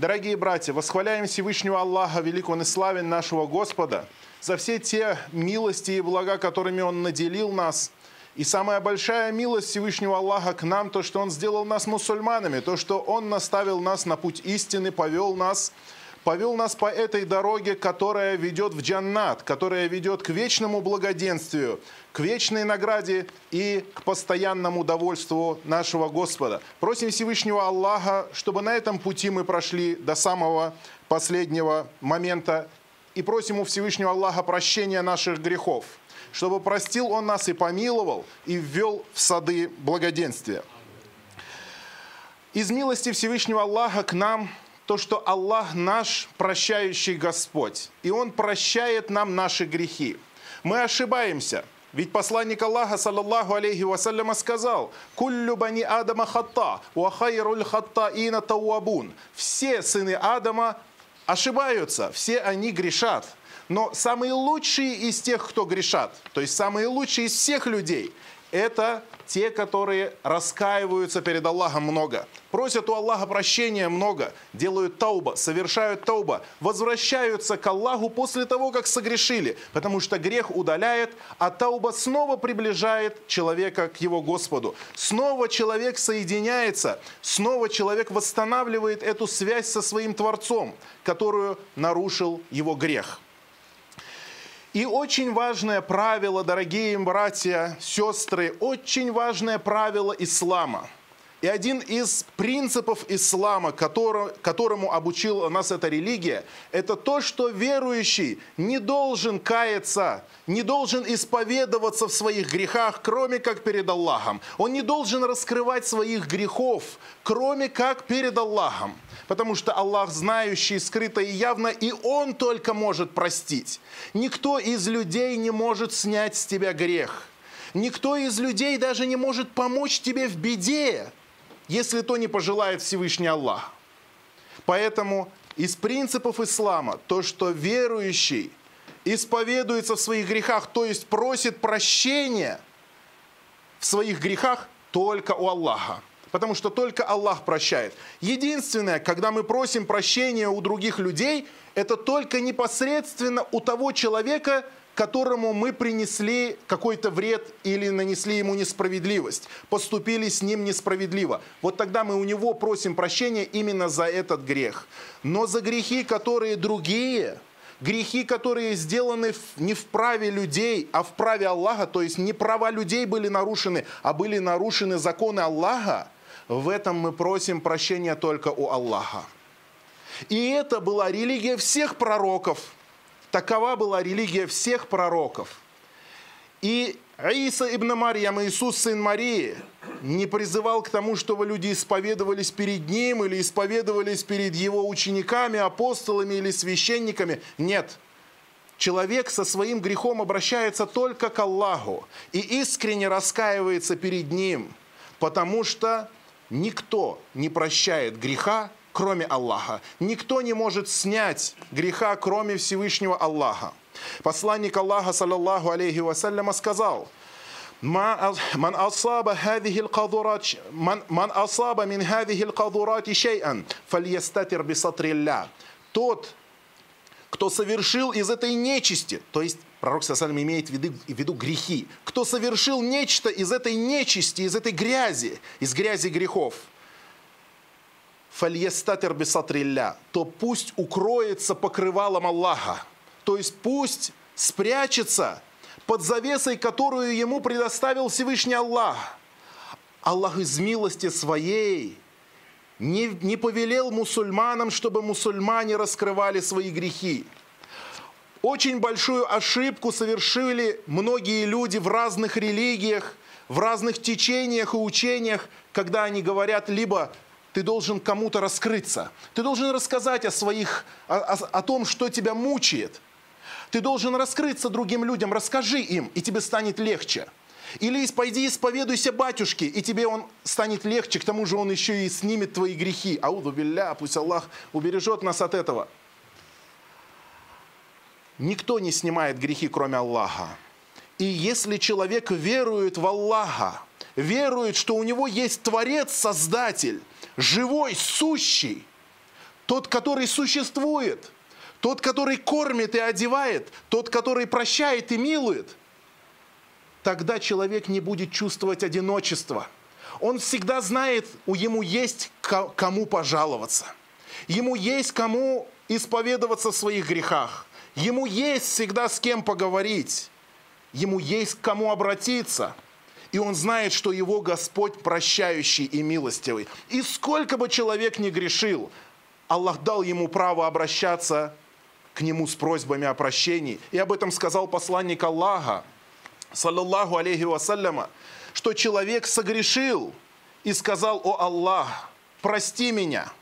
Дорогие братья, восхваляем Всевышнего Аллаха, велик Он и славен нашего Господа, за все те милости и блага, которыми Он наделил нас. И самая большая милость Всевышнего Аллаха к нам, то, что Он сделал нас мусульманами, то, что Он наставил нас на путь истины, повел нас – повел нас по этой дороге, которая ведет в джаннат, которая ведет к вечному благоденствию, к вечной награде и к постоянному довольству нашего Господа. Просим Всевышнего Аллаха, чтобы на этом пути мы прошли до самого последнего момента. И просим у Всевышнего Аллаха прощения наших грехов, чтобы простил Он нас и помиловал, и ввел в сады благоденствия. Из милости Всевышнего Аллаха к нам – то, что Аллах наш прощающий Господь, и Он прощает нам наши грехи. Мы ошибаемся, ведь посланник Аллаха, саллаллаху алейхи вассаляма, сказал, «Куллю бани Адама хатта, ва хайруль хатта ина тауабун». Все сыны Адама ошибаются, все они грешат. Но самые лучшие из тех, кто грешат, то есть самые лучшие из всех людей, это те, которые раскаиваются перед Аллахом много, просят у Аллаха прощения много, делают тауба, совершают тауба, возвращаются к Аллаху после того, как согрешили, потому что грех удаляет, а тауба снова приближает человека к его Господу. Снова человек соединяется, снова человек восстанавливает эту связь со своим Творцом, которую нарушил его грех. И очень важное правило, дорогие братья, сестры, очень важное правило ислама. И один из принципов ислама, который, которому обучила нас эта религия, это то, что верующий не должен каяться, не должен исповедоваться в своих грехах, кроме как перед Аллахом. Он не должен раскрывать своих грехов, кроме как перед Аллахом потому что Аллах знающий скрыто и явно, и Он только может простить. Никто из людей не может снять с тебя грех. Никто из людей даже не может помочь тебе в беде, если то не пожелает Всевышний Аллах. Поэтому из принципов ислама то, что верующий исповедуется в своих грехах, то есть просит прощения в своих грехах только у Аллаха потому что только Аллах прощает. Единственное, когда мы просим прощения у других людей, это только непосредственно у того человека, которому мы принесли какой-то вред или нанесли ему несправедливость, поступили с ним несправедливо. Вот тогда мы у него просим прощения именно за этот грех. Но за грехи, которые другие, грехи, которые сделаны не в праве людей, а в праве Аллаха, то есть не права людей были нарушены, а были нарушены законы Аллаха, в этом мы просим прощения только у Аллаха. И это была религия всех пророков. Такова была религия всех пророков. И Иса ибн Марьям, Иисус, сын Марии, не призывал к тому, чтобы люди исповедовались перед Ним или исповедовались перед Его учениками, апостолами или священниками. Нет. Человек со своим грехом обращается только к Аллаху и искренне раскаивается перед Ним, потому что Никто не прощает греха, кроме Аллаха. Никто не может снять греха, кроме Всевышнего Аллаха. Посланник Аллаха, саллаллаху алейхи вассаляма, сказал, من أصاب هذه القذورات من, من أصاب من هذه القذورات شيئا فليستتر بسطر الله. Тот, кто совершил из этой нечисти, то есть Пророк Сасалим имеет в виду, в виду грехи. Кто совершил нечто из этой нечисти, из этой грязи, из грязи грехов, фальестатер бисатрилля, то пусть укроется покрывалом Аллаха. То есть пусть спрячется под завесой, которую ему предоставил Всевышний Аллах. Аллах из милости своей не, не повелел мусульманам, чтобы мусульмане раскрывали свои грехи. Очень большую ошибку совершили многие люди в разных религиях, в разных течениях и учениях, когда они говорят либо ты должен кому-то раскрыться, ты должен рассказать о своих, о, о, о том, что тебя мучает. Ты должен раскрыться другим людям, расскажи им, и тебе станет легче. Или пойди исповедуйся батюшке, и тебе он станет легче, к тому же он еще и снимет твои грехи. Ауду билля, пусть Аллах убережет нас от этого. Никто не снимает грехи, кроме Аллаха. И если человек верует в Аллаха, верует, что у него есть Творец, Создатель, живой, сущий, тот, который существует, тот, который кормит и одевает, тот, который прощает и милует, тогда человек не будет чувствовать одиночества. Он всегда знает, у ему есть кому пожаловаться. Ему есть кому исповедоваться в своих грехах. Ему есть всегда с кем поговорить. Ему есть к кому обратиться. И он знает, что его Господь прощающий и милостивый. И сколько бы человек ни грешил, Аллах дал ему право обращаться к нему с просьбами о прощении. И об этом сказал посланник Аллаха, саллаллаху алейхи вассаляма, что человек согрешил и сказал, о Аллах, прости меня.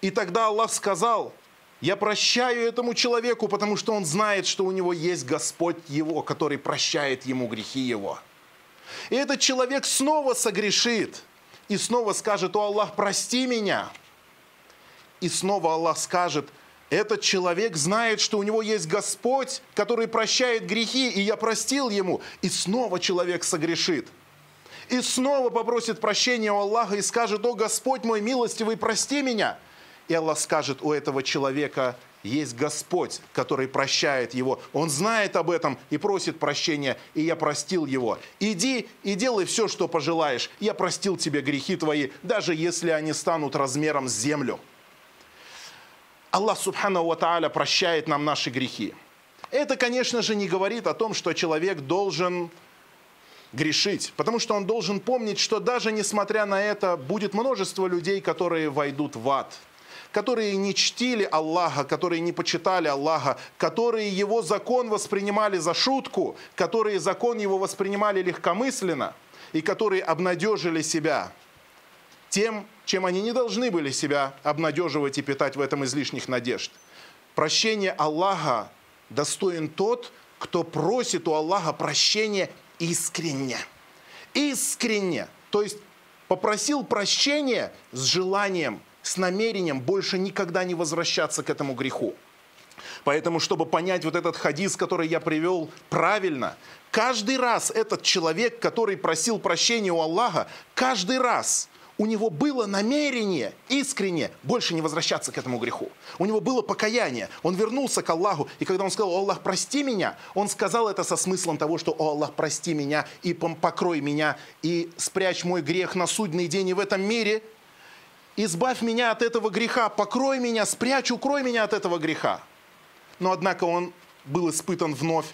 И тогда Аллах сказал, я прощаю этому человеку, потому что он знает, что у него есть Господь его, который прощает ему грехи его. И этот человек снова согрешит и снова скажет, о Аллах, прости меня. И снова Аллах скажет, этот человек знает, что у него есть Господь, который прощает грехи, и я простил ему. И снова человек согрешит. И снова попросит прощения у Аллаха и скажет, о Господь мой милостивый, прости меня. И Аллах скажет, у этого человека есть Господь, который прощает его. Он знает об этом и просит прощения, и я простил его. Иди и делай все, что пожелаешь. Я простил тебе грехи твои, даже если они станут размером с землю. Аллах Субхану Ва Тааля прощает нам наши грехи. Это, конечно же, не говорит о том, что человек должен грешить, потому что он должен помнить, что даже несмотря на это, будет множество людей, которые войдут в ад, которые не чтили Аллаха, которые не почитали Аллаха, которые его закон воспринимали за шутку, которые закон его воспринимали легкомысленно и которые обнадежили себя тем, чем они не должны были себя обнадеживать и питать в этом излишних надежд. Прощение Аллаха достоин тот, кто просит у Аллаха прощения искренне. Искренне. То есть попросил прощения с желанием, с намерением больше никогда не возвращаться к этому греху. Поэтому, чтобы понять вот этот хадис, который я привел правильно, каждый раз этот человек, который просил прощения у Аллаха, каждый раз у него было намерение искренне больше не возвращаться к этому греху. У него было покаяние. Он вернулся к Аллаху. И когда он сказал, «О Аллах, прости меня», он сказал это со смыслом того, что «О Аллах, прости меня и покрой меня, и спрячь мой грех на судный день и в этом мире, избавь меня от этого греха, покрой меня, спрячь, укрой меня от этого греха». Но однако он был испытан вновь.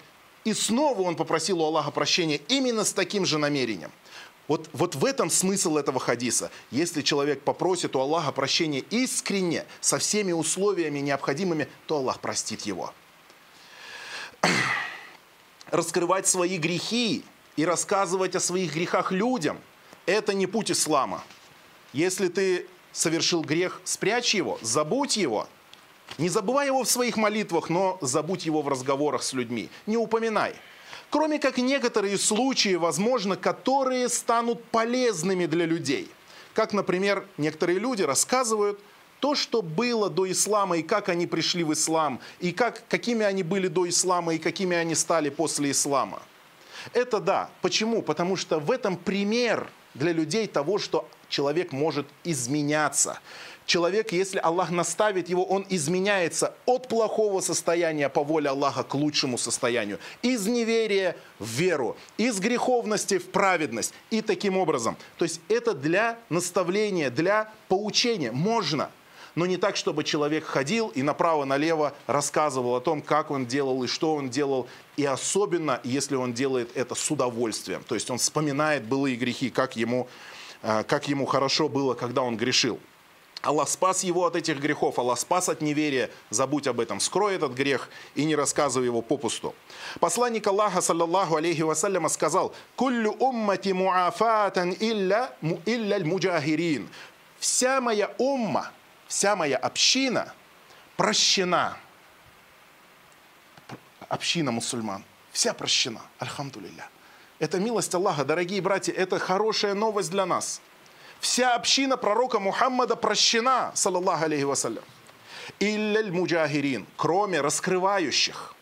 И снова он попросил у Аллаха прощения именно с таким же намерением – вот, вот в этом смысл этого хадиса. Если человек попросит у Аллаха прощения искренне, со всеми условиями необходимыми, то Аллах простит его. Раскрывать свои грехи и рассказывать о своих грехах людям – это не путь ислама. Если ты совершил грех, спрячь его, забудь его. Не забывай его в своих молитвах, но забудь его в разговорах с людьми. Не упоминай – кроме как некоторые случаи, возможно, которые станут полезными для людей. Как, например, некоторые люди рассказывают то, что было до ислама, и как они пришли в ислам, и как, какими они были до ислама, и какими они стали после ислама. Это да. Почему? Потому что в этом пример для людей того, что человек может изменяться человек, если Аллах наставит его, он изменяется от плохого состояния по воле Аллаха к лучшему состоянию. Из неверия в веру, из греховности в праведность. И таким образом. То есть это для наставления, для поучения. Можно. Но не так, чтобы человек ходил и направо-налево рассказывал о том, как он делал и что он делал. И особенно, если он делает это с удовольствием. То есть он вспоминает былые грехи, как ему, э, как ему хорошо было, когда он грешил. Аллах спас его от этих грехов, Аллах спас от неверия, забудь об этом, скрой этот грех и не рассказывай его попусту. Посланник Аллаха, саллаллаху алейхи вассаляма, сказал, «Куллю уммати муафатан илля, илля муджахирин». Вся моя умма, вся моя община прощена. Община мусульман, вся прощена, альхамдулилля. Это милость Аллаха, дорогие братья, это хорошая новость для нас – Вся община пророка Мухаммада прощена, саллаллаху алейхи вассалям. Илляль муджахирин, кроме раскрывающих.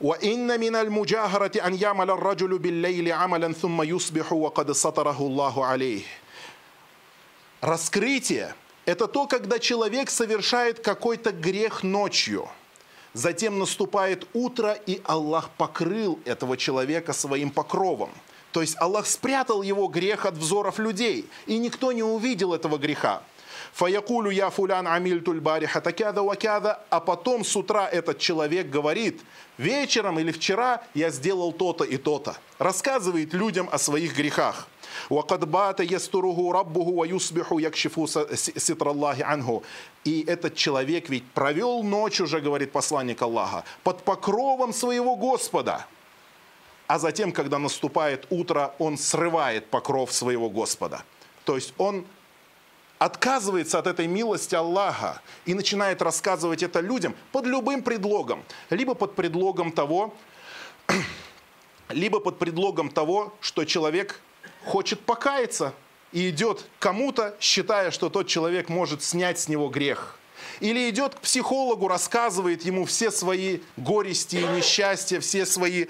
وإن من المجاهرة أن يعمل الرجل بالليل عملا ثم يصبح وقد سطره الله عليه. Раскрытие это то, когда человек совершает какой-то грех ночью. Затем наступает утро, и Аллах покрыл этого человека своим покровом. То есть Аллах спрятал его грех от взоров людей, и никто не увидел этого греха. Фаякулю я фулян амиль тульбариха такяда вакяда, а потом с утра этот человек говорит, вечером или вчера я сделал то-то и то-то. Рассказывает людям о своих грехах. «Вакад бата ястуругу раббуху ва юсбиху якшифу ситраллахи анху». И этот человек ведь провел ночь уже, говорит посланник Аллаха, под покровом своего Господа. А затем, когда наступает утро, он срывает покров своего Господа. То есть он отказывается от этой милости Аллаха и начинает рассказывать это людям под любым предлогом. Либо под предлогом того, либо под предлогом того, что человек хочет покаяться и идет к кому-то, считая, что тот человек может снять с него грех. Или идет к психологу, рассказывает ему все свои горести и несчастья, все свои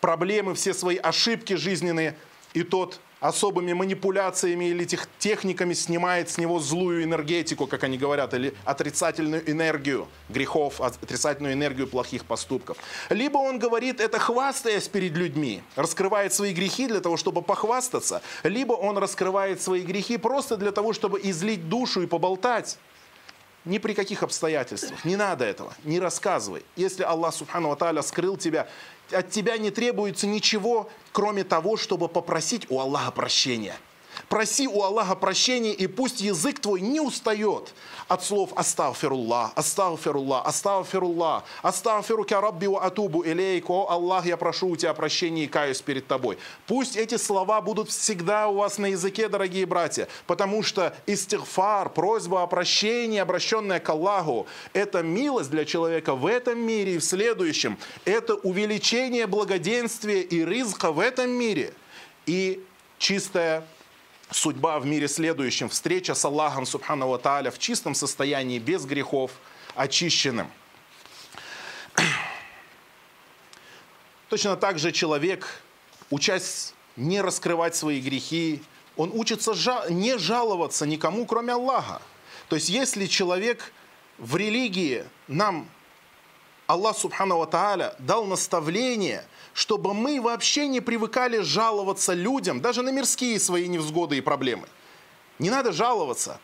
проблемы, все свои ошибки жизненные, и тот особыми манипуляциями или тех, техниками снимает с него злую энергетику, как они говорят, или отрицательную энергию грехов, отрицательную энергию плохих поступков. Либо он говорит это хвастаясь перед людьми, раскрывает свои грехи для того, чтобы похвастаться, либо он раскрывает свои грехи просто для того, чтобы излить душу и поболтать. Ни при каких обстоятельствах. Не надо этого. Не рассказывай. Если Аллах Субхану Аталя скрыл тебя от тебя не требуется ничего, кроме того, чтобы попросить у Аллаха прощения – Проси у Аллаха прощения, и пусть язык твой не устает от слов «Астагфируллах», «Астагфируллах», «Астагфируллах», «Астагфирука рабби ва атубу илейк», «О Аллах, я прошу у тебя прощения и каюсь перед тобой». Пусть эти слова будут всегда у вас на языке, дорогие братья, потому что истигфар, просьба о прощении, обращенная к Аллаху, это милость для человека в этом мире и в следующем. Это увеличение благоденствия и рызка в этом мире. И чистая судьба в мире следующем. Встреча с Аллахом, Субхану Тааля, в чистом состоянии, без грехов, очищенным. Точно так же человек, учась не раскрывать свои грехи, он учится не жаловаться никому, кроме Аллаха. То есть если человек в религии нам, Аллах Субхану Тааля, дал наставление – чтобы мы вообще не привыкали жаловаться людям, даже на мирские свои невзгоды и проблемы. Не надо жаловаться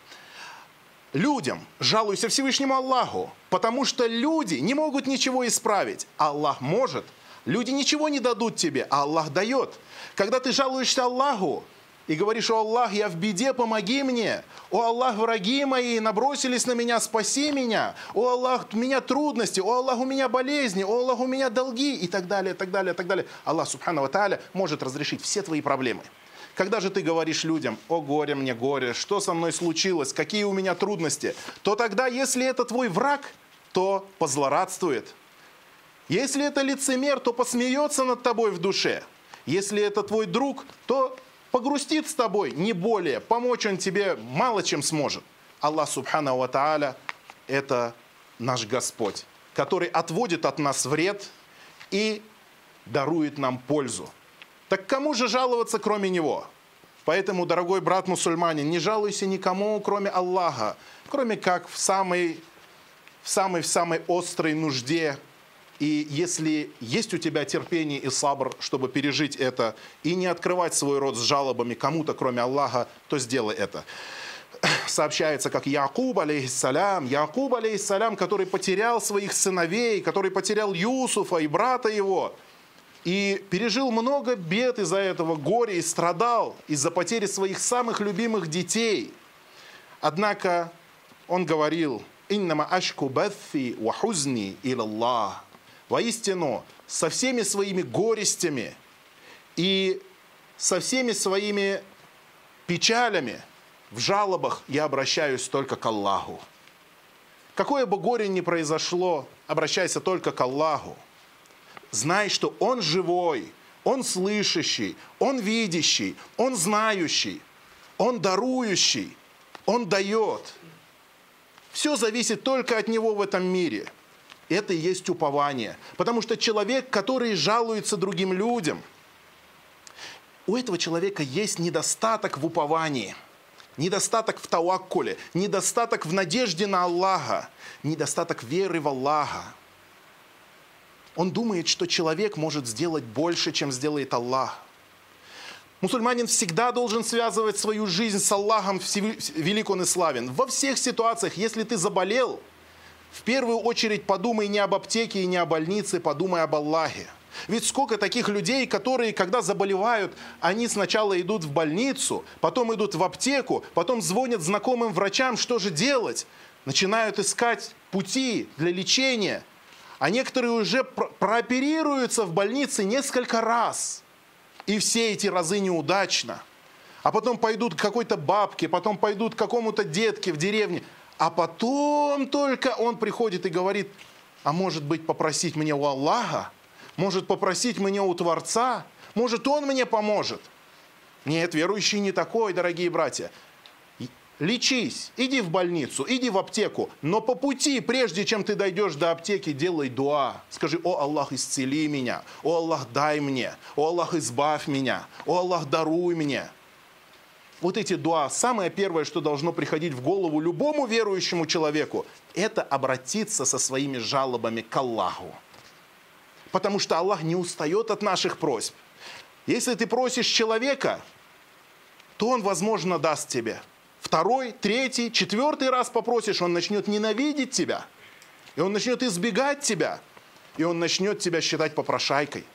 людям, жалуйся Всевышнему Аллаху, потому что люди не могут ничего исправить. Аллах может. Люди ничего не дадут тебе, а Аллах дает. Когда ты жалуешься Аллаху, и говоришь, о Аллах, я в беде, помоги мне. О Аллах, враги мои набросились на меня, спаси меня. О Аллах, у меня трудности. О Аллах, у меня болезни. О Аллах, у меня долги. И так далее, и так далее, и так далее. Аллах, субхану тааля, может разрешить все твои проблемы. Когда же ты говоришь людям, о горе мне горе, что со мной случилось, какие у меня трудности, то тогда, если это твой враг, то позлорадствует. Если это лицемер, то посмеется над тобой в душе. Если это твой друг, то погрустит с тобой, не более. Помочь он тебе мало чем сможет. Аллах Субхану Ва Тааля – это наш Господь, который отводит от нас вред и дарует нам пользу. Так кому же жаловаться, кроме Него? Поэтому, дорогой брат мусульманин, не жалуйся никому, кроме Аллаха, кроме как в самой, в самой, в самой острой нужде, и если есть у тебя терпение и сабр, чтобы пережить это, и не открывать свой рот с жалобами кому-то, кроме Аллаха, то сделай это. Сообщается, как Якуб, алейхиссалям, Якуб, алейхиссалям, который потерял своих сыновей, который потерял Юсуфа и брата его, и пережил много бед из-за этого, горя и страдал из-за потери своих самых любимых детей. Однако он говорил, «Иннама ашку баффи ва хузни илаллах». Воистину, со всеми своими горестями и со всеми своими печалями в жалобах я обращаюсь только к Аллаху. Какое бы горе ни произошло, обращайся только к Аллаху. Знай, что Он живой, Он слышащий, Он видящий, Он знающий, Он дарующий, Он дает. Все зависит только от Него в этом мире – это и есть упование. Потому что человек, который жалуется другим людям, у этого человека есть недостаток в уповании. недостаток в тауаккуле, недостаток в надежде на Аллаха, недостаток веры в Аллаха. Он думает, что человек может сделать больше, чем сделает Аллах. Мусульманин всегда должен связывать свою жизнь с Аллахом, велик он и славен. Во всех ситуациях, если ты заболел, в первую очередь подумай не об аптеке и не о больнице, подумай об Аллахе. Ведь сколько таких людей, которые, когда заболевают, они сначала идут в больницу, потом идут в аптеку, потом звонят знакомым врачам, что же делать? Начинают искать пути для лечения. А некоторые уже прооперируются в больнице несколько раз. И все эти разы неудачно. А потом пойдут к какой-то бабке, потом пойдут к какому-то детке в деревне. А потом только он приходит и говорит, а может быть попросить мне у Аллаха? может попросить меня у Творца, может Он мне поможет. Нет, верующий не такой, дорогие братья. Лечись, иди в больницу, иди в аптеку, но по пути, прежде чем ты дойдешь до аптеки, делай дуа. Скажи, о Аллах, исцели меня, о Аллах, дай мне, о Аллах, избавь меня, о Аллах, даруй мне. Вот эти дуа, самое первое, что должно приходить в голову любому верующему человеку, это обратиться со своими жалобами к Аллаху потому что Аллах не устает от наших просьб. Если ты просишь человека, то он, возможно, даст тебе. Второй, третий, четвертый раз попросишь, он начнет ненавидеть тебя. И он начнет избегать тебя. И он начнет тебя считать попрошайкой.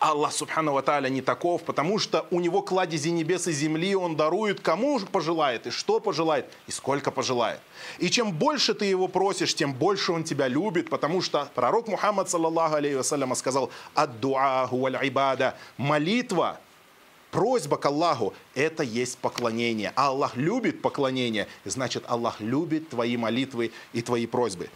Аллах Субхану Ва не таков, потому что у него кладези небес и земли, он дарует кому пожелает, и что пожелает, и сколько пожелает. И чем больше ты его просишь, тем больше он тебя любит, потому что пророк Мухаммад, саллаллаху алейхи вассалям, сказал, «Ад-дуа ибада» – молитва, просьба к Аллаху – это есть поклонение. А Аллах любит поклонение, значит, Аллах любит твои молитвы и твои просьбы.